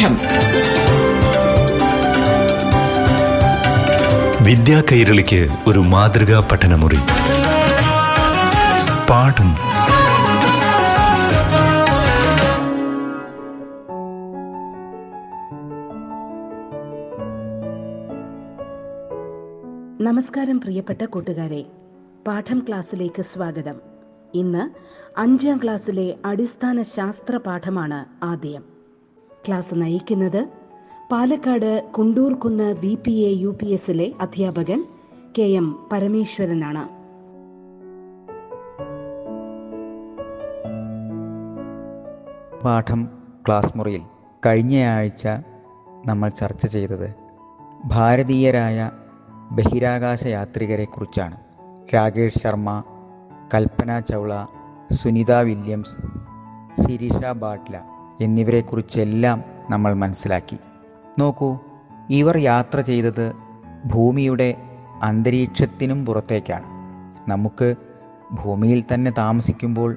പാഠം വിദ്യാ കൈരളിക്ക് ഒരു മാതൃകാ പഠനമുറി. പാഠം. നമസ്കാരം പ്രിയപ്പെട്ട കൂട്ടുകാരെ. പാഠം ക്ലാസ്സിലേക്ക് സ്വാഗതം. ഇന്ന് അഞ്ചാം ക്ലാസ്സിലെ അടിസ്ഥാന ശാസ്ത്ര പാഠമാണ് ആദ്യം. ക്ലാസ് നയിക്കുന്നത് Palakkad Kundurkunnu V P A U P എസിലെ അധ്യാപകൻ കെ എം പരമേശ്വരനാണ്. പാഠം ക്ലാസ് മുറിയിൽ കഴിഞ്ഞയാഴ്ച നമ്മൾ ചർച്ച ചെയ്തത് ഭാരതീയരായ ബഹിരാകാശ യാത്രികരെക്കുറിച്ചാണ് രാകേഷ് ശർമ്മ കൽപ്പന ചൗള സുനിത വില്യംസ് സിരിഷ ബാട്ല എന്നിവരെക്കുറിച്ചെല്ലാം നമ്മൾ മനസ്സിലാക്കി. നോക്കൂ ഇവർ യാത്ര ചെയ്തത് ഭൂമിയുടെ അന്തരീക്ഷത്തിനും പുറത്തേക്കാണ്. നമുക്ക് ഭൂമിയിൽ തന്നെ താമസിക്കുമ്പോൾ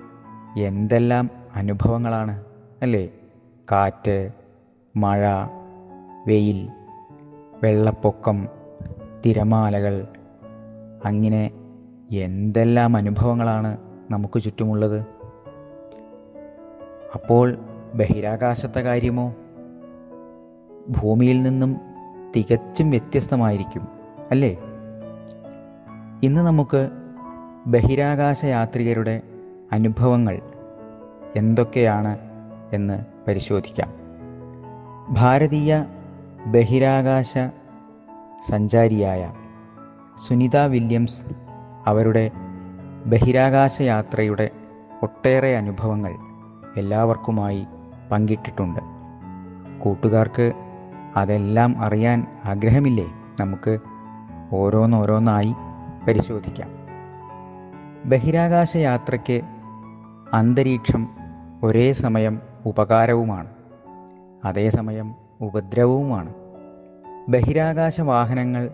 എന്തെല്ലാം അനുഭവങ്ങളാണ് അല്ലേ? കാറ്റ് മഴ വെയിൽ വെള്ളപ്പൊക്കം തിരമാലകൾ അങ്ങനെ എന്തെല്ലാം അനുഭവങ്ങളാണ് നമുക്ക് ചുറ്റുമുള്ളത്? അപ്പോൾ ബഹിരാകാശത്തെ കാര്യമോ? ഭൂമിയിൽ നിന്നും തികച്ചും വ്യത്യസ്തമായിരിക്കും അല്ലേ? ഇന്ന് നമുക്ക് ബഹിരാകാശ യാത്രികരുടെ അനുഭവങ്ങൾ എന്തൊക്കെയാണ് എന്ന് പരിശോധിക്കാം. ഭാരതീയ ബഹിരാകാശ സഞ്ചാരിയായ സുനിത വില്യംസ് അവരുടെ ബഹിരാകാശ യാത്രയുടെ ഒട്ടേറെ അനുഭവങ്ങൾ എല്ലാവർക്കുമായി പങ്കിട്ടിട്ടുണ്ട്. കൂട്ടുകാർക്ക് അതെല്ലാം അറിയാൻ ആഗ്രഹമില്ലേ? നമുക്ക് ഓരോന്നോരോന്നായി പരിശോധിക്കാം. ബഹിരാകാശ യാത്രയ്ക്ക് അന്തരീക്ഷം ഒരേ സമയം ഉപകാരവുമാണ്. അതേസമയം ഉപദ്രവവുമാണ്. ബഹിരാകാശ വാഹനങ്ങൾ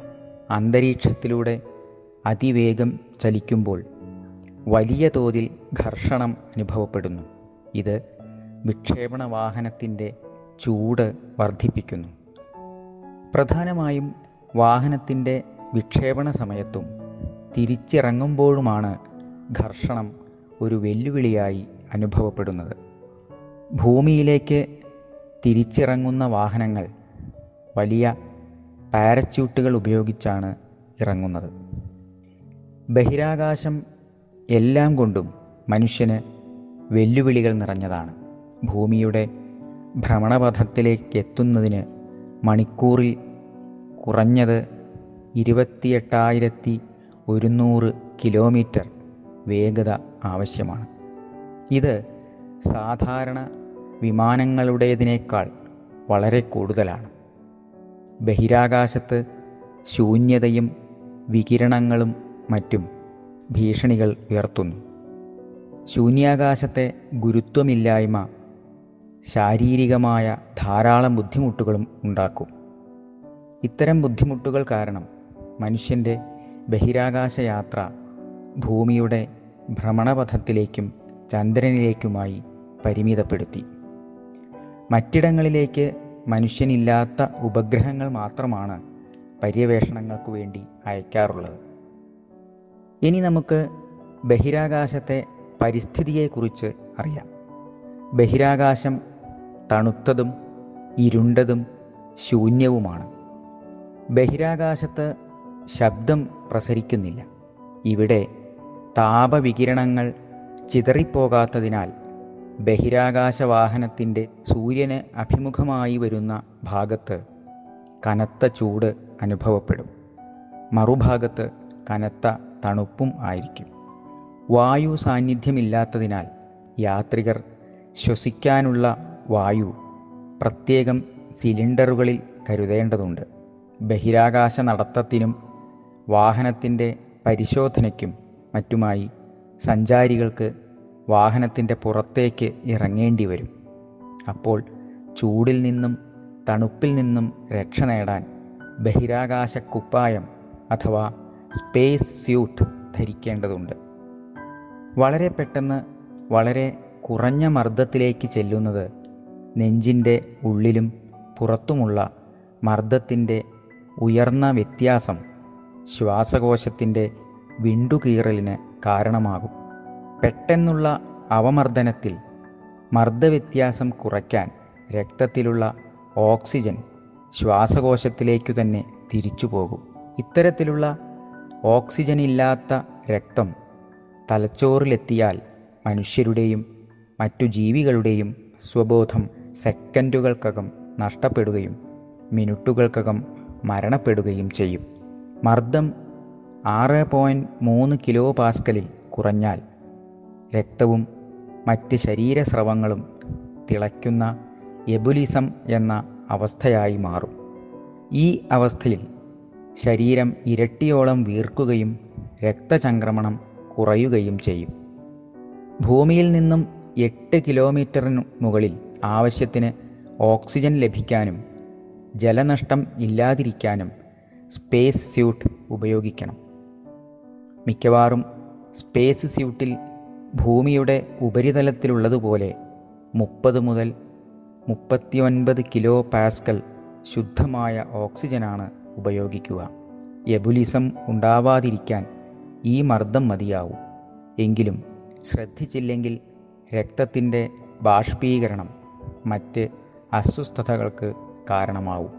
അന്തരീക്ഷത്തിലൂടെ അതിവേഗം ചലിക്കുമ്പോൾ വലിയ തോതിൽ ഘർഷണം അനുഭവപ്പെടുന്നു. ഇത് വിക്ഷേപണ വാഹനത്തിന്റെ ചൂട് വർദ്ധിപ്പിക്കുന്നു. പ്രധാനമായും വാഹനത്തിന്റെ വിക്ഷേപണ സമയത്തും തിരിച്ചിറങ്ങുമ്പോഴുമാണ് ഘർഷണം ഒരു വെല്ലുവിളിയായി അനുഭവപ്പെടുന്നത്. ഭൂമിയിലേക്ക് തിരിച്ചിറങ്ങുന്ന വാഹനങ്ങൾ വലിയ പാരച്യൂട്ടുകൾ ഉപയോഗിച്ചാണ് ഇറങ്ങുന്നത്. ബഹിരാകാശം എല്ലാം കൊണ്ടും മനുഷ്യന് വെല്ലുവിളികൾ നിറഞ്ഞതാണ്. ഭൂമിയുടെ ഭ്രമണപഥത്തിലേക്ക് എത്തുന്നതിന് മണിക്കൂറിൽ കുറഞ്ഞത് ഇരുപത്തിയെട്ടായിരത്തി ഒരുന്നൂറ് കിലോമീറ്റർ വേഗത ആവശ്യമാണ്. ഇത് സാധാരണ വിമാനങ്ങളുടേതിനേക്കാൾ വളരെ കൂടുതലാണ്. ബഹിരാകാശത്ത് ശൂന്യതയും വികിരണങ്ങളും മറ്റും ഭീഷണികൾ ഉയർത്തുന്നു. ശൂന്യാകാശത്തെ ഗുരുത്വമില്ലായ്മ ശാരീരികമായ ധാരാളം ബുദ്ധിമുട്ടുകളും ഉണ്ടാക്കും. ഇത്തരം ബുദ്ധിമുട്ടുകൾ കാരണം മനുഷ്യന്റെ ബഹിരാകാശ യാത്ര ഭൂമിയുടെ ഭ്രമണപഥത്തിലേക്കും ചന്ദ്രനിലേക്കുമായി പരിമിതപ്പെടുത്തി. മറ്റിടങ്ങളിലേക്ക് മനുഷ്യനില്ലാത്ത ഉപഗ്രഹങ്ങൾ മാത്രമാണ് പര്യവേഷണങ്ങൾക്ക് വേണ്ടി അയക്കാറുള്ളത്. ഇനി നമുക്ക് ബഹിരാകാശത്തെ പരിസ്ഥിതിയെക്കുറിച്ച് അറിയാം. ബഹിരാകാശം തണുത്തതും ഇരുണ്ടതും ശൂന്യവുമാണ്. ബഹിരാകാശത്ത് ശബ്ദം പ്രസരിക്കുന്നില്ല. ഇവിടെ താപവികിരണങ്ങൾ ചിതറിപ്പോകാത്തതിനാൽ ബഹിരാകാശ വാഹനത്തിന്റെ സൂര്യന് അഭിമുഖമായി വരുന്ന ഭാഗത്ത് കനത്ത ചൂട് അനുഭവപ്പെടും. മറുഭാഗത്ത് കനത്ത തണുപ്പും ആയിരിക്കും. വായു സാന്നിധ്യമില്ലാത്തതിനാൽ യാത്രികർ ശ്വസിക്കാനുള്ള വായു പ്രത്യേകം സിലിണ്ടറുകളിൽ കരുതേണ്ടതുണ്ട്. ബഹിരാകാശ നടത്തത്തിനും വാഹനത്തിന്റെ പരിശോധനയ്ക്കും മറ്റുമായി സഞ്ചാരികൾക്ക് വാഹനത്തിന്റെ പുറത്തേക്ക് ഇറങ്ങേണ്ടി വരും. അപ്പോൾ ചൂടിൽ നിന്നും തണുപ്പിൽ നിന്നും രക്ഷ നേടാൻ ബഹിരാകാശ കുപ്പായം അഥവാ സ്പേസ് സ്യൂട്ട് ധരിക്കേണ്ടതുണ്ട്. വളരെ പെട്ടെന്ന് വളരെ കുറഞ്ഞ മർദ്ദത്തിലേക്ക് ചെല്ലുന്നത് നെഞ്ചിന്റെ ഉള്ളിലും പുറത്തുമുള്ള മർദ്ദത്തിന്റെ ഉയർന്ന വ്യത്യാസം ശ്വാസകോശത്തിന്റെ വിണ്ടുകീറലിന് കാരണമാകും. പെട്ടെന്നുള്ള അവമർദ്ദനത്തിൽ മർദ്ദവ്യത്യാസം കുറയ്ക്കാൻ രക്തത്തിലുള്ള ഓക്സിജൻ ശ്വാസകോശത്തിലേക്കു തന്നെ തിരിച്ചു പോകും. ഇത്തരത്തിലുള്ള ഓക്സിജൻ ഇല്ലാത്ത രക്തം തലച്ചോറിലെത്തിയാൽ മനുഷ്യരുടെയും മറ്റു ജീവികളുടെയും സ്വബോധം സെക്കൻഡുകൾക്കകം നഷ്ടപ്പെടുകയും മിനിറ്റുകൾക്കകം മരണപ്പെടുകയും ചെയ്യും. മർദ്ദം ആറ് പോയിന്റ് മൂന്ന് കിലോ പാസ്കലിൽ കുറഞ്ഞാൽ രക്തവും മറ്റ് ശരീരസ്രവങ്ങളും തിളയ്ക്കുന്ന എബുലിസം എന്ന അവസ്ഥയായി മാറും. ഈ അവസ്ഥയിൽ ശരീരം ഇരട്ടിയോളം വീർക്കുകയും രക്തചംക്രമണം കുറയുകയും ചെയ്യും. ഭൂമിയിൽ നിന്നും എട്ട് കിലോമീറ്ററിനു മുകളിൽ ആവശ്യത്തിന് ഓക്സിജൻ ലഭിക്കാനും ജലനഷ്ടം ഇല്ലാതിരിക്കാനും സ്പേസ് സ്യൂട്ട് ഉപയോഗിക്കണം. മിക്കവാറും സ്പേസ് സ്യൂട്ടിൽ ഭൂമിയുടെ ഉപരിതലത്തിലുള്ളതുപോലെ മുപ്പത് മുതൽ മുപ്പത്തിയൊൻപത് കിലോ പാസ്കൽ ശുദ്ധമായ ഓക്സിജനാണ് ഉപയോഗിക്കുക. എബുലിസം ഉണ്ടാവാതിരിക്കാൻ ഈ മർദ്ദം മതിയാവും. എങ്കിലും ശ്രദ്ധിച്ചില്ലെങ്കിൽ രക്തത്തിന്റെ ബാഷ്പീകരണം മറ്റ് അസ്വസ്ഥതകൾക്ക് കാരണമാവും.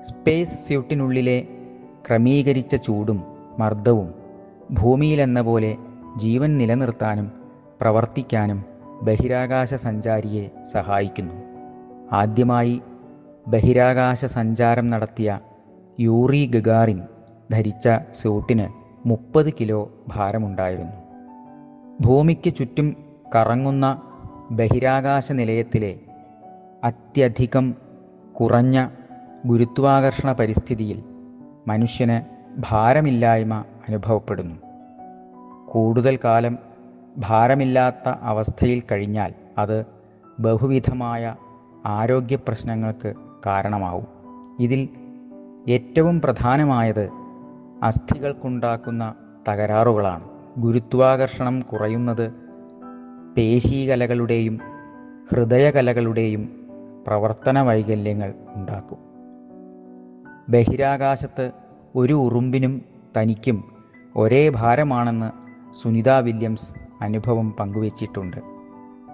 സ്പേസ് സ്യൂട്ടിനുള്ളിലെ ക്രമീകരിച്ച ചൂടും മർദ്ദവും ഭൂമിയിലെന്ന പോലെ ജീവൻ നിലനിർത്താനും പ്രവർത്തിക്കാനും ബഹിരാകാശ സഞ്ചാരിയെ സഹായിക്കുന്നു. ആദ്യമായി ബഹിരാകാശ സഞ്ചാരം നടത്തിയ യൂറി ഗഗാറിൻ ധരിച്ച സ്യൂട്ടിന് മുപ്പത് കിലോ ഭാരമുണ്ടായിരുന്നു. ഭൂമിക്ക് ചുറ്റും കറങ്ങുന്ന ബഹിരാകാശ നിലയത്തിലെ അത്യധികം കുറഞ്ഞ ഗുരുത്വാകർഷണ പരിസ്ഥിതിയിൽ മനുഷ്യന് ഭാരമില്ലായ്മ അനുഭവപ്പെടുന്നു. കൂടുതൽ കാലം ഭാരമില്ലാത്ത അവസ്ഥയിൽ കഴിഞ്ഞാൽ അത് ബഹുവിധമായ ആരോഗ്യ പ്രശ്നങ്ങൾക്ക് കാരണമാവും. ഇതിൽ ഏറ്റവും പ്രധാനമായത് അസ്ഥികൾക്കുണ്ടാക്കുന്ന തകരാറുകളാണ്. ഗുരുത്വാകർഷണം കുറയുന്നത് പേശീകലകളുടെയും ഹൃദയകലകളുടെയും പ്രവർത്തന വൈകല്യങ്ങൾ ഉണ്ടാക്കും. ബഹിരാകാശത്ത് ഒരു ഉറുമ്പിനും തനിക്കും ഒരേ ഭാരമാണെന്ന് സുനിത വില്യംസ് അനുഭവം പങ്കുവച്ചിട്ടുണ്ട്.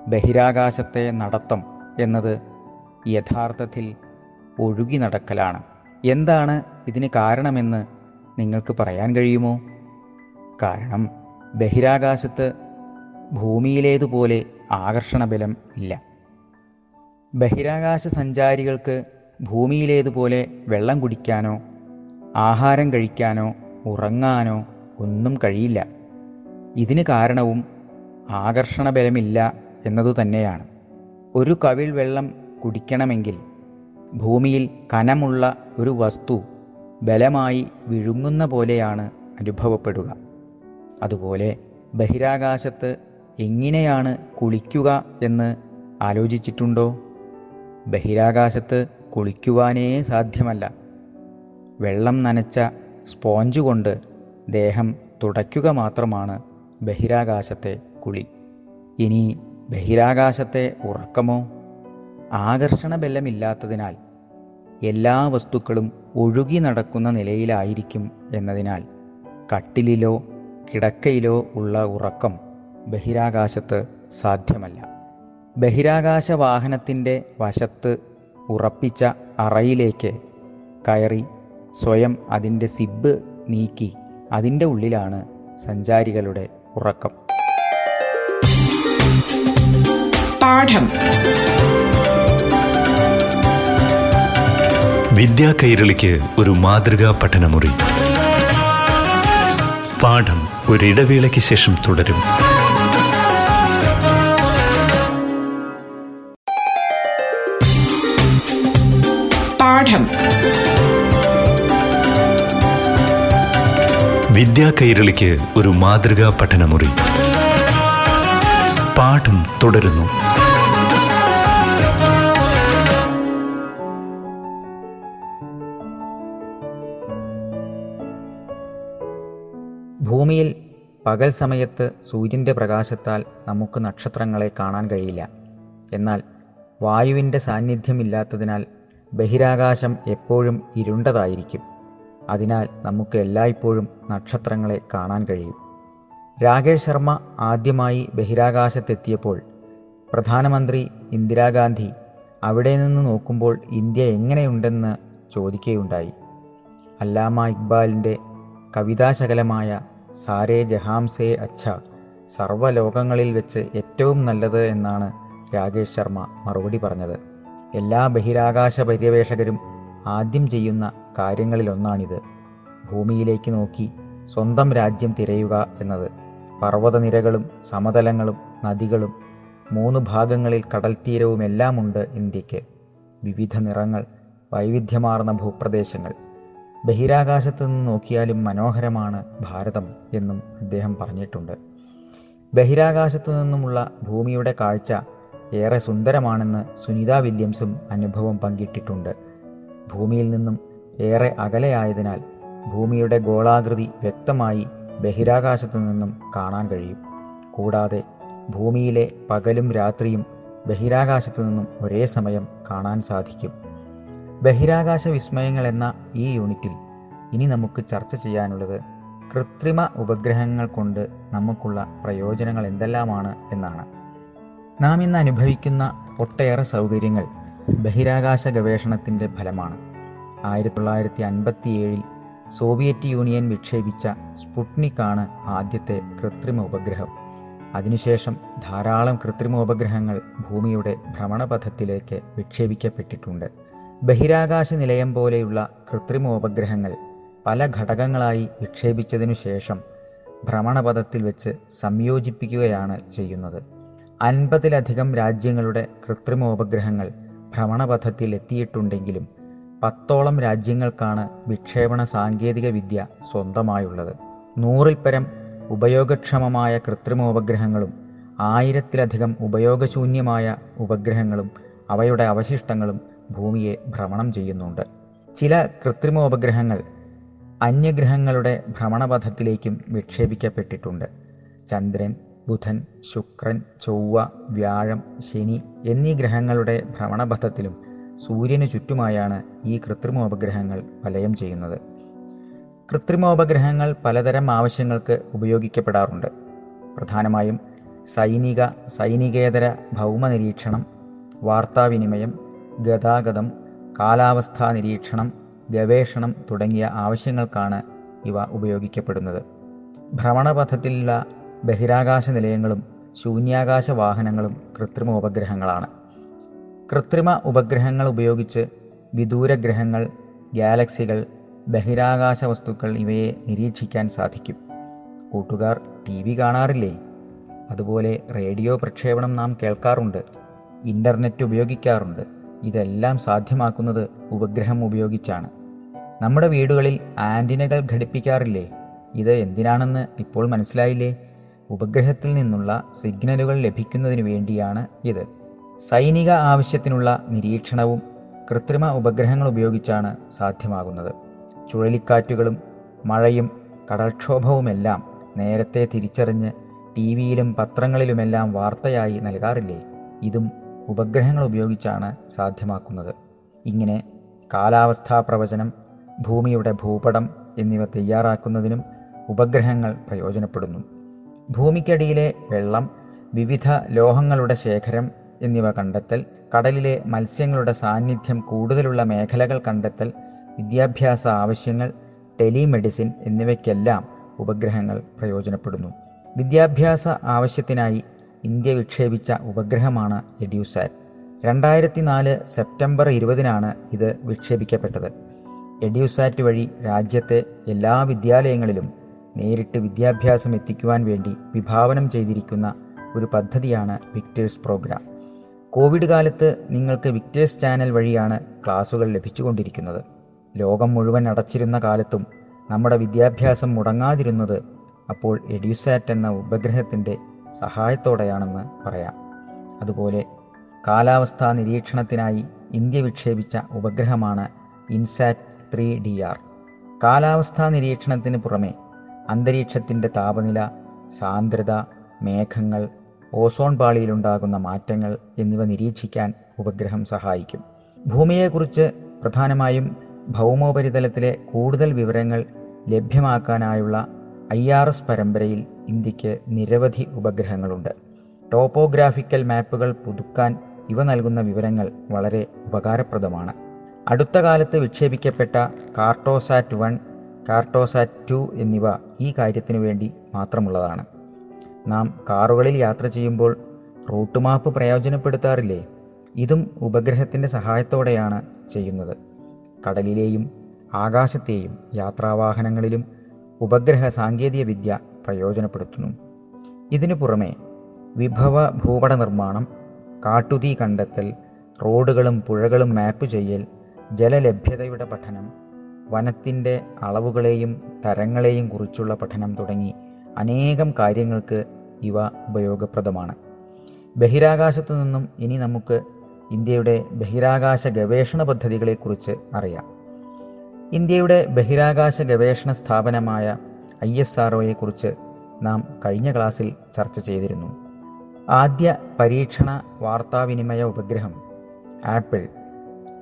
ബഹിരാകാശത്തെ നടത്തം എന്നത് യഥാർത്ഥത്തിൽ ഒഴുകി നടക്കലാണ്. എന്താണ് ഇതിന് കാരണമെന്ന് നിങ്ങൾക്ക് പറയാൻ കഴിയുമോ? കാരണം ബഹിരാകാശത്ത് ഭൂമിയിലേതുപോലെ ആകർഷണബലം ഇല്ല. ബഹിരാകാശ സഞ്ചാരികൾക്ക് ഭൂമിയിലേതുപോലെ വെള്ളം കുടിക്കാനോ ആഹാരം കഴിക്കാനോ ഉറങ്ങാനോ ഒന്നും കഴിയില്ല. ഇതിന് കാരണവും ആകർഷണബലമില്ല എന്നതുതന്നെയാണ് ഒരു കവിൾ വെള്ളം കുടിക്കണമെങ്കിൽ ഭൂമിയിൽ കനമുള്ള ഒരു വസ്തു ബലമായി വിഴുങ്ങുന്ന പോലെയാണ് അനുഭവപ്പെടുക. അതുപോലെ ബഹിരാകാശത്ത് എങ്ങനെയാണ് കുളിക്കുക എന്ന് ആലോചിച്ചിട്ടുണ്ടോ? ബഹിരാകാശത്ത് കുളിക്കുവാനേ സാധ്യമല്ല. വെള്ളം നനച്ച സ്പോഞ്ച് കൊണ്ട് ദേഹം തുടയ്ക്കുക മാത്രമാണ് ബഹിരാകാശത്തെ കുളി. ഇനി ബഹിരാകാശത്തെ ഉറക്കമോ? ആകർഷണ ബലമില്ലാത്തതിനാൽ എല്ലാ വസ്തുക്കളും ഒഴുകി നടക്കുന്ന നിലയിലായിരിക്കും എന്നതിനാൽ കട്ടിലിലോ കിടക്കയിലോ ഉള്ള ഉറക്കം ബഹിരാകാശത്ത് സാധ്യമല്ല. ബഹിരാകാശ വാഹനത്തിന്റെ വശത്ത് ഉറപ്പിച്ച അറയിലേക്ക് കയറി സ്വയം അതിന്റെ സിബ് നീക്കി അതിന്റെ ഉള്ളിലാണ് സഞ്ചാരികളുടെ ഉറക്കം. പാഠം. വിദ്യാ കൈരളിക്ക് ഒരു മാതൃകാ പഠനമുറി. പാഠം ഒരിടവേളയ്ക്ക് ശേഷം തുടരും. പാഠം വിദ്യാ കൈരളിക്ക് ഒരു മാതൃകാ പഠനമുറി. പാഠം തുടരുന്നു. ഭൂമിയിൽ പകൽ സമയത്ത് സൂര്യന്റെ പ്രകാശത്താൽ നമുക്ക് നക്ഷത്രങ്ങളെ കാണാൻ കഴിയില്ല. എന്നാൽ വായുവിന്റെ സാന്നിധ്യമില്ലാത്തതിനാൽ ബഹിരാകാശം എപ്പോഴും ഇരുണ്ടതായിരിക്കും. അതിനാൽ നമുക്ക് എല്ലായ്പ്പോഴും നക്ഷത്രങ്ങളെ കാണാൻ കഴിയും. രാകേഷ് ശർമ്മ ആദ്യമായി ബഹിരാകാശത്തെത്തിയപ്പോൾ പ്രധാനമന്ത്രി ഇന്ദിരാഗാന്ധി അവിടെ നിന്ന് നോക്കുമ്പോൾ ഇന്ത്യ എങ്ങനെയുണ്ടെന്ന് ചോദിക്കുകയുണ്ടായി. അല്ലാമ ഇക്ബാലിന്റെ കവിതാശകലമായ സാരേ ജഹാംസേ അച്ഛ സർവലോകങ്ങളിൽ വെച്ച് ഏറ്റവും നല്ലത് എന്നാണ് രാകേഷ് ശർമ്മ മറുപടി പറഞ്ഞത്. എല്ലാ ബഹിരാകാശ പര്യവേഷകരും ആദ്യം ചെയ്യുന്ന കാര്യങ്ങളിലൊന്നാണിത്. ഭൂമിയിലേക്ക് നോക്കി സ്വന്തം രാജ്യം തിരയുക എന്നത്. പർവതനിരകളും സമതലങ്ങളും നദികളും മൂന്ന് ഭാഗങ്ങളിൽ കടൽത്തീരവുമെല്ലാമുണ്ട് ഇന്ത്യയ്ക്ക് വിവിധ നിറങ്ങൾ വൈവിധ്യമാർന്ന ഭൂപ്രദേശങ്ങൾ. ബഹിരാകാശത്ത് നിന്ന് നോക്കിയാലും മനോഹരമാണ് ഭാരതം എന്നും അദ്ദേഹം പറഞ്ഞിട്ടുണ്ട്. ബഹിരാകാശത്തു നിന്നുമുള്ള ഭൂമിയുടെ കാഴ്ച ഏറെ സുന്ദരമാണെന്ന് സുനിത വില്യംസും അനുഭവം പങ്കിട്ടിട്ടുണ്ട്. ഭൂമിയിൽ നിന്നും ഏറെ അകലെയായതിനാൽ ഭൂമിയുടെ ഗോളാകൃതി വ്യക്തമായി ബഹിരാകാശത്തു നിന്നും കാണാൻ കഴിയും. കൂടാതെ ഭൂമിയിലെ പകലും രാത്രിയും ബഹിരാകാശത്തു നിന്നും ഒരേ സമയം കാണാൻ സാധിക്കും. ബഹിരാകാശ വിസ്മയങ്ങൾ എന്ന ഈ യൂണിറ്റിൽ ഇനി നമുക്ക് ചർച്ച ചെയ്യാനുള്ളത് കൃത്രിമ ഉപഗ്രഹങ്ങൾ കൊണ്ട് നമുക്കുള്ള പ്രയോജനങ്ങൾ എന്തെല്ലാമാണ് എന്നാണ്. നാം ഇന്ന് അനുഭവിക്കുന്ന ഒട്ടേറെ സൗകര്യങ്ങൾ ബഹിരാകാശ ഗവേഷണത്തിന്റെ ഫലമാണ്. ആയിരത്തി തൊള്ളായിരത്തി അൻപത്തിയേഴിൽ സോവിയറ്റ് യൂണിയൻ വിക്ഷേപിച്ച സ്പുട്നിക് ആണ് ആദ്യത്തെ കൃത്രിമ ഉപഗ്രഹം. അതിനുശേഷം ധാരാളം കൃത്രിമ ഉപഗ്രഹങ്ങൾ ഭൂമിയുടെ ഭ്രമണപഥത്തിലേക്ക് വിക്ഷേപിക്കപ്പെട്ടിട്ടുണ്ട്. ബഹിരാകാശ നിലയം പോലെയുള്ള കൃത്രിമ ഉപഗ്രഹങ്ങൾ പല ഘടകങ്ങളായി വിക്ഷേപിച്ചതിനു ശേഷം ഭ്രമണപഥത്തിൽ വെച്ച് സംയോജിപ്പിക്കുകയാണ് ചെയ്യുന്നത്. അൻപതിലധികം രാജ്യങ്ങളുടെ കൃത്രിമ ഉപഗ്രഹങ്ങൾ ഭ്രമണപഥത്തിൽ എത്തിയിട്ടുണ്ടെങ്കിലും പത്തോളം രാജ്യങ്ങൾക്കാണ് വിക്ഷേപണ സാങ്കേതിക വിദ്യ സ്വന്തമായുള്ളത്. നൂറിൽപ്പരം പരം ഉപയോഗക്ഷമമായ കൃത്രിമ ഉപഗ്രഹങ്ങളും ആയിരത്തിലധികം ഉപയോഗശൂന്യമായ ഉപഗ്രഹങ്ങളും അവയുടെ അവശിഷ്ടങ്ങളും ഭൂമിയെ ഭ്രമണം ചെയ്യുന്നുണ്ട്. ചില കൃത്രിമ ഉപഗ്രഹങ്ങൾ അന്യഗ്രഹങ്ങളുടെ ഭ്രമണപഥത്തിലേക്കും വിക്ഷേപിക്കപ്പെട്ടിട്ടുണ്ട്. ചന്ദ്രൻ ബുധൻ ശുക്രൻ ചൊവ്വ വ്യാഴം ശനി എന്നീ ഗ്രഹങ്ങളുടെ ഭ്രമണപഥത്തിലും സൂര്യന് ചുറ്റുമായാണ് ഈ കൃത്രിമോപഗ്രഹങ്ങൾ വലയം ചെയ്യുന്നത്. കൃത്രിമോപഗ്രഹങ്ങൾ പലതരം ആവശ്യങ്ങൾക്ക് ഉപയോഗിക്കപ്പെടാറുണ്ട്. പ്രധാനമായും സൈനിക സൈനികേതര ഭൗമ നിരീക്ഷണം വാർത്താവിനിമയം ഗതാഗതം കാലാവസ്ഥാ നിരീക്ഷണം ഗവേഷണം തുടങ്ങിയ ആവശ്യങ്ങൾക്കാണ് ഇവ ഉപയോഗിക്കപ്പെടുന്നത്. ഭ്രമണപഥത്തിലുള്ള ബഹിരാകാശ നിലയങ്ങളും ശൂന്യാകാശ വാഹനങ്ങളും കൃത്രിമ ഉപഗ്രഹങ്ങളാണ് കൃത്രിമ ഉപഗ്രഹങ്ങൾ ഉപയോഗിച്ച് വിദൂര ഗ്രഹങ്ങൾ ഗാലക്സികൾ ബഹിരാകാശ വസ്തുക്കൾ ഇവയെ നിരീക്ഷിക്കാൻ സാധിക്കും. കൂട്ടുകാർ ടി വി കാണാറില്ലേ? അതുപോലെ റേഡിയോ പ്രക്ഷേപണം നാം കേൾക്കാറുണ്ട്. ഇന്റർനെറ്റ് ഉപയോഗിക്കാറുണ്ട്. ഇതെല്ലാം സാധ്യമാക്കുന്നത് ഉപഗ്രഹം ഉപയോഗിച്ചാണ്. നമ്മുടെ വീടുകളിൽ ആന്റിനകൾ ഘടിപ്പിക്കാറില്ലേ? ഇത് എന്തിനാണെന്ന് ഇപ്പോൾ മനസ്സിലായില്ലേ? ഉപഗ്രഹത്തിൽ നിന്നുള്ള സിഗ്നലുകൾ ലഭിക്കുന്നതിന് വേണ്ടിയാണ് ഇത്. സൈനിക ആവശ്യത്തിനുള്ള നിരീക്ഷണവും കൃത്രിമ ഉപഗ്രഹങ്ങൾ ഉപയോഗിച്ചാണ് സാധ്യമാകുന്നത്. ചുഴലിക്കാറ്റുകളും മഴയും കടൽക്ഷോഭവുമെല്ലാം നേരത്തെ തിരിച്ചറിഞ്ഞ് ടി വിയിലും പത്രങ്ങളിലുമെല്ലാം വാർത്തയായി നൽകാറില്ലേ? ഇതും ഉപഗ്രഹങ്ങൾ ഉപയോഗിച്ചാണ് സാധ്യമാക്കുന്നത്. ഇങ്ങനെ കാലാവസ്ഥാ പ്രവചനം ഭൂമിയുടെ ഭൂപടം എന്നിവ തയ്യാറാക്കുന്നതിനും ഉപഗ്രഹങ്ങൾ പ്രയോജനപ്പെടുന്നു. ഭൂമിക്കടിയിലെ വെള്ളം വിവിധ ലോഹങ്ങളുടെ ശേഖരം എന്നിവ കണ്ടെത്തൽ കടലിലെ മത്സ്യങ്ങളുടെ സാന്നിധ്യം കൂടുതലുള്ള മേഖലകൾ കണ്ടെത്തൽ വിദ്യാഭ്യാസ ആവശ്യങ്ങൾ ടെലിമെഡിസിൻ എന്നിവയ്ക്കെല്ലാം ഉപഗ്രഹങ്ങൾ പ്രയോജനപ്പെടുന്നു. വിദ്യാഭ്യാസ ആവശ്യത്തിനായി ഇന്ത്യ വിക്ഷേപിച്ച ഉപഗ്രഹമാണ് എഡ്യൂസാറ്റ്. രണ്ടായിരത്തി നാല് സെപ്റ്റംബർ ഇരുപതിനാണ് ഇത് വിക്ഷേപിക്കപ്പെട്ടത്. എഡ്യൂസാറ്റ് വഴി രാജ്യത്തെ എല്ലാ വിദ്യാലയങ്ങളിലും നേരിട്ട് വിദ്യാഭ്യാസം എത്തിക്കുവാൻ വേണ്ടി വിഭാവനം ചെയ്തിരിക്കുന്ന ഒരു പദ്ധതിയാണ് വിക്ടേഴ്സ് പ്രോഗ്രാം. കോവിഡ് കാലത്ത് നിങ്ങൾക്ക് വിക്ടേഴ്സ് ചാനൽ വഴിയാണ് ക്ലാസുകൾ ലഭിച്ചുകൊണ്ടിരിക്കുന്നത്. ലോകം മുഴുവൻ അടച്ചിരുന്ന കാലത്തും നമ്മുടെ വിദ്യാഭ്യാസം മുടങ്ങാതിരുന്നത് അപ്പോൾ എഡ്യൂസാറ്റ് എന്ന ഉപഗ്രഹത്തിന്റെ സഹായത്തോടെയാണെന്ന് പറയാം. അതുപോലെ കാലാവസ്ഥാ നിരീക്ഷണത്തിനായി ഇന്ത്യ വിക്ഷേപിച്ച ഉപഗ്രഹമാണ് ഇൻസാറ്റ് ത്രീ ഡി ആർ. കാലാവസ്ഥാ നിരീക്ഷണത്തിന് പുറമെ അന്തരീക്ഷത്തിന്റെ താപനില സാന്ദ്രത മേഘങ്ങൾ ഓസോൺ പാളിയിലുണ്ടാകുന്ന മാറ്റങ്ങൾ എന്നിവ നിരീക്ഷിക്കാൻ ഉപഗ്രഹം സഹായിക്കും. ഭൂമിയെക്കുറിച്ച് പ്രധാനമായും ഭൗമോപരിതലത്തിലെ കൂടുതൽ വിവരങ്ങൾ ലഭ്യമാക്കാനായുള്ള ഐ ആർ എസ് പരമ്പരയിൽ ഇന്ത്യയ്ക്ക് നിരവധി ഉപഗ്രഹങ്ങളുണ്ട്. ടോപ്പോഗ്രാഫിക്കൽ മാപ്പുകൾ പുതുക്കാൻ ഇവ നൽകുന്ന വിവരങ്ങൾ വളരെ ഉപകാരപ്രദമാണ്. അടുത്ത കാലത്ത് വിക്ഷേപിക്കപ്പെട്ട കാർട്ടോസാറ്റ് വൺ കാർട്ടോസാറ്റ് ടു എന്നിവ ഈ കാര്യത്തിനു വേണ്ടി മാത്രമുള്ളതാണ്. നാം കാറുകളിൽ യാത്ര ചെയ്യുമ്പോൾ റൂട്ട് മാപ്പ് പ്രയോജനപ്പെടുത്താറില്ലേ? ഇതും ഉപഗ്രഹത്തിന്റെ സഹായത്തോടെയാണ് ചെയ്യുന്നത്. കടലിലെയും ആകാശത്തെയും യാത്രാവാഹനങ്ങളിലും ഉപഗ്രഹ സാങ്കേതിക വിദ്യ പ്രയോജനപ്പെടുത്തുന്നു. ഇതിനു പുറമെ വിഭവ ഭൂപട നിർമ്മാണം കാട്ടുതീ കണ്ടെത്തൽ റോഡുകളും പുഴകളും മാപ്പ് ചെയ്യൽ ജലലഭ്യതയുടെ പഠനം വനത്തിന്റെ അളവുകളെയും തരങ്ങളെയും കുറിച്ചുള്ള പഠനം തുടങ്ങി അനേകം കാര്യങ്ങൾക്ക് ഇവ ഉപയോഗപ്രദമാണ്. ബഹിരാകാശത്തു നിന്നും ഇനി നമുക്ക് ഇന്ത്യയുടെ ബഹിരാകാശ ഗവേഷണ പദ്ധതികളെക്കുറിച്ച് അറിയാം. ഇന്ത്യയുടെ ബഹിരാകാശ ഗവേഷണ സ്ഥാപനമായ ഐ എസ് ആർ കുറിച്ച് നാം കഴിഞ്ഞ ക്ലാസ്സിൽ ചർച്ച ചെയ്തിരുന്നു. ആദ്യ പരീക്ഷണ വാർത്താവിനിമയ ഉപഗ്രഹം ആപ്പിൾ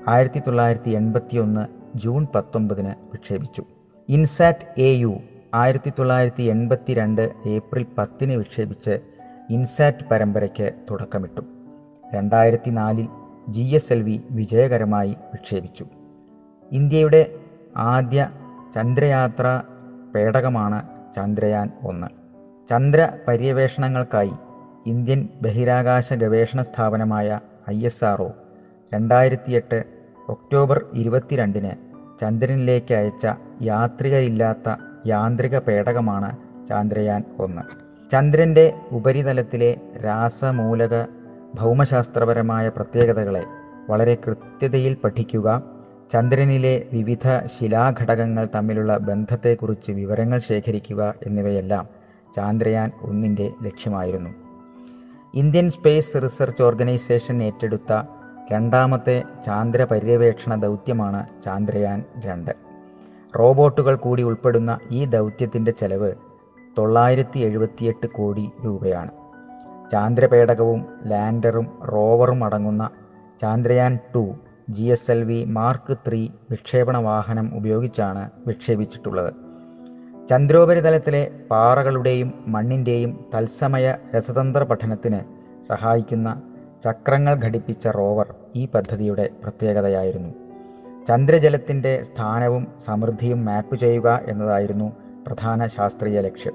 ആയിരത്തി തൊള്ളായിരത്തി എൺപത്തി ഒന്ന് ജൂൺ പത്തൊമ്പതിന് വിക്ഷേപിച്ചു. ഇൻസാറ്റ് എ യു ആയിരത്തി തൊള്ളായിരത്തി എൺപത്തി രണ്ട് ഏപ്രിൽ പത്തിന് വിക്ഷേപിച്ച് ഇൻസാറ്റ് പരമ്പരയ്ക്ക് തുടക്കമിട്ടു. രണ്ടായിരത്തി നാലിൽ ജി എസ് എൽ വി വിജയകരമായി വിക്ഷേപിച്ചു. ഇന്ത്യയുടെ ആദ്യ ചന്ദ്രയാത്ര പേടകമാണ് ചന്ദ്രയാൻ ഒന്ന്. ചന്ദ്ര പര്യവേഷണങ്ങൾക്കായി ഇന്ത്യൻ ബഹിരാകാശ ഗവേഷണ സ്ഥാപനമായ ഐ എസ് ആർ ഒ രണ്ടായിരത്തിയെട്ട് ഒക്ടോബർ ഇരുപത്തിരണ്ടിന് ചന്ദ്രനിലേക്ക് അയച്ച യാത്രികരില്ലാത്ത യാന്ത്രിക പേടകമാണ് ചാന്ദ്രയാൻ ഒന്ന്. ചന്ദ്രന്റെ ഉപരിതലത്തിലെ രാസമൂലക ഭൗമശാസ്ത്രപരമായ പ്രത്യേകതകളെ വളരെ കൃത്യതയിൽ പഠിക്കുക ചന്ദ്രനിലെ വിവിധ ശിലാഘടകങ്ങൾ തമ്മിലുള്ള ബന്ധത്തെക്കുറിച്ച് വിവരങ്ങൾ ശേഖരിക്കുക എന്നിവയെല്ലാം ചാന്ദ്രയാൻ ഒന്നിന്റെ ലക്ഷ്യമായിരുന്നു. ഇന്ത്യൻ സ്പേസ് റിസർച്ച് ഓർഗനൈസേഷൻ ഏറ്റെടുത്ത രണ്ടാമത്തെ ചാന്ദ്ര പര്യവേക്ഷണ ദൗത്യമാണ് ചാന്ദ്രയാൻ രണ്ട്. റോബോട്ടുകൾ കൂടി ഉൾപ്പെടുന്ന ഈ ദൗത്യത്തിന്റെ ചെലവ് തൊള്ളായിരത്തി എഴുപത്തിയെട്ട് കോടി രൂപയാണ്. ചാന്ദ്രപേടകവും ലാൻഡറും റോവറും അടങ്ങുന്ന Chandrayaan two G S L V mark three വിക്ഷേപണ വാഹനം ഉപയോഗിച്ചാണ് വിക്ഷേപിച്ചിട്ടുള്ളത്. ചന്ദ്രോപരിതലത്തിലെ പാറകളുടെയും മണ്ണിന്റെയും തത്സമയ രസതന്ത്ര പഠനത്തിന് സഹായിക്കുന്ന ചക്രങ്ങൾ ഘടിപ്പിച്ച റോവർ ഈ പദ്ധതിയുടെ പ്രത്യേകതയായിരുന്നു. ചന്ദ്രജലത്തിന്റെ സ്ഥാനവും സമൃദ്ധിയും മാപ്പ് ചെയ്യുക എന്നതായിരുന്നു പ്രധാന ശാസ്ത്രീയ ലക്ഷ്യം.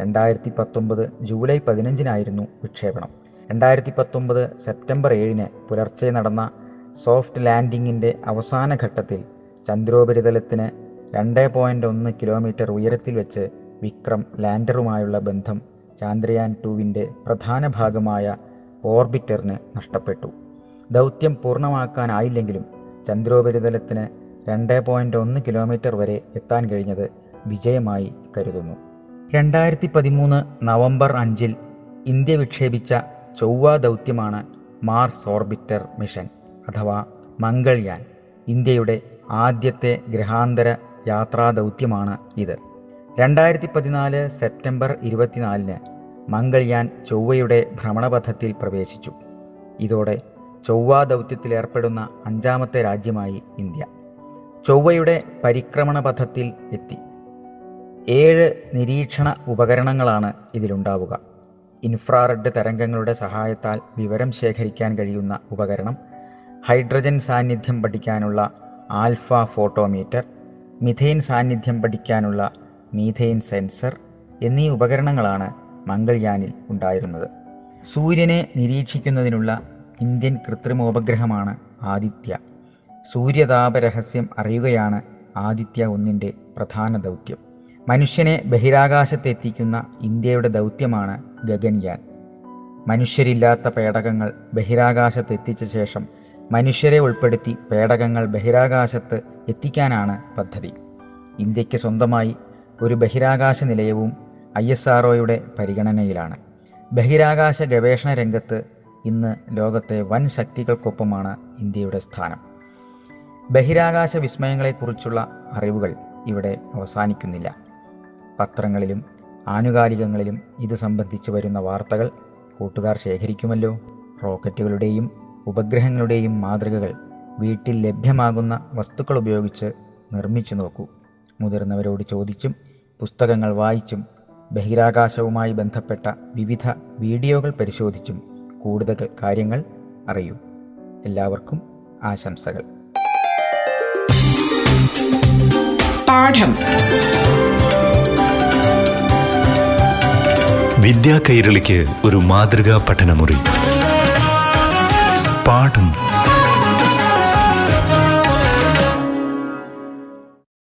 രണ്ടായിരത്തി പത്തൊമ്പത് ജൂലൈ പതിനഞ്ചിനായിരുന്നു വിക്ഷേപണം. രണ്ടായിരത്തി പത്തൊമ്പത് സെപ്റ്റംബർ ഏഴിന് പുലർച്ചെ നടന്ന സോഫ്റ്റ് ലാൻഡിങ്ങിന്റെ അവസാന ഘട്ടത്തിൽ ചന്ദ്രോപരിതലത്തിന് രണ്ട് പോയിന്റ് ഒന്ന് കിലോമീറ്റർ ഉയരത്തിൽ വെച്ച് വിക്രം ലാൻഡറുമായുള്ള ബന്ധം ചാന്ദ്രയാൻ ടുവിന്റെ പ്രധാന ഭാഗമായ ഓർബിറ്ററിന് നഷ്ടപ്പെട്ടു. ദൗത്യം പൂർണമാക്കാനായില്ലെങ്കിലും ചന്ദ്രോപരിതലത്തിന് രണ്ട് പോയിന്റ് ഒന്ന് കിലോമീറ്റർ വരെ എത്താൻ കഴിഞ്ഞത് വിജയമായി കരുതുന്നു. രണ്ടായിരത്തി പതിമൂന്ന് നവംബർ അഞ്ചിൽ ഇന്ത്യ വിക്ഷേപിച്ച ചൊവ്വ ദൗത്യമാണ് മാർസ് ഓർബിറ്റർ മിഷൻ അഥവാ മംഗൾയാൻ ഇന്ത്യയുടെ ആദ്യത്തെ ഗ്രഹാന്തര യാത്രാ ദൗത്യമാണ് ഇത്. രണ്ടായിരത്തി പതിനാല് സെപ്റ്റംബർ ഇരുപത്തിനാലിന് മംഗൾയാൻ ചൊവ്വയുടെ ഭ്രമണപഥത്തിൽ പ്രവേശിച്ചു. ഇതോടെ ചൊവ്വ ദൗത്യത്തിൽ ഏർപ്പെടുന്ന അഞ്ചാമത്തെ രാജ്യമായി ഇന്ത്യ. ചൊവ്വയുടെ പരിക്രമണപഥത്തിൽ എത്തി. ഏഴ് നിരീക്ഷണ ഉപകരണങ്ങളാണ് ഇതിലുണ്ടാവുക. ഇൻഫ്രാറെഡ് തരംഗങ്ങളുടെ സഹായത്താൽ വിവരം ശേഖരിക്കാൻ കഴിയുന്ന ഉപകരണം ഹൈഡ്രജൻ സാന്നിധ്യം പഠിക്കാനുള്ള ആൽഫ ഫോട്ടോമീറ്റർ മിഥെയിൻ സാന്നിധ്യം പഠിക്കാനുള്ള മീഥെയിൻ സെൻസർ എന്നീ ഉപകരണങ്ങളാണ് മംഗൾയാനിൽ ഉണ്ടായിരുന്നത്. സൂര്യനെ നിരീക്ഷിക്കുന്നതിനുള്ള ഇന്ത്യൻ കൃത്രിമോപഗ്രഹമാണ് ആദിത്യ. സൂര്യതാപ രഹസ്യം അറിയുകയാണ് ആദിത്യ ഒന്നിന്റെ പ്രധാന ദൗത്യം. മനുഷ്യനെ ബഹിരാകാശത്തെത്തിക്കുന്ന ഇന്ത്യയുടെ ദൗത്യമാണ് ഗഗൻയാൻ. മനുഷ്യരില്ലാത്ത പേടകങ്ങൾ ബഹിരാകാശത്തെത്തിച്ച ശേഷം മനുഷ്യരെ ഉൾപ്പെടുത്തി പേടകങ്ങൾ ബഹിരാകാശത്ത് എത്തിക്കാനാണ് പദ്ധതി. ഇന്ത്യയ്ക്ക് സ്വന്തമായി ഒരു ബഹിരാകാശ നിലയവും ഐ എസ് ആർ പരിഗണനയിലാണ്. ബഹിരാകാശ ഗവേഷണ രംഗത്ത് ഇന്ന് ലോകത്തെ വൻ ശക്തികൾക്കൊപ്പമാണ് ഇന്ത്യയുടെ സ്ഥാനം. ബഹിരാകാശ വിസ്മയങ്ങളെക്കുറിച്ചുള്ള അറിവുകൾ ഇവിടെ അവസാനിക്കുന്നില്ല. പത്രങ്ങളിലും ആനുകാലികങ്ങളിലും ഇത് സംബന്ധിച്ച് വരുന്ന വാർത്തകൾ കൂട്ടുകാർ ശേഖരിക്കുമല്ലോ. റോക്കറ്റുകളുടെയും ഉപഗ്രഹങ്ങളുടെയും മാതൃകകൾ വീട്ടിൽ ലഭ്യമാകുന്ന വസ്തുക്കൾ ഉപയോഗിച്ച് നിർമ്മിച്ചു നോക്കൂ. മുതിർന്നവരോട് ചോദിച്ചും പുസ്തകങ്ങൾ വായിച്ചും ബഹിരാകാശവുമായി ബന്ധപ്പെട്ട വിവിധ വീഡിയോകൾ പരിശോധിച്ചും കൂടുതൽ കാര്യങ്ങൾ അറിയൂ. എല്ലാവർക്കും ആശംസകൾ. പാഠം. വിദ്യാ കൈരളിക്ക് ഒരു മാതൃകാ പഠനമുറി. പാഠം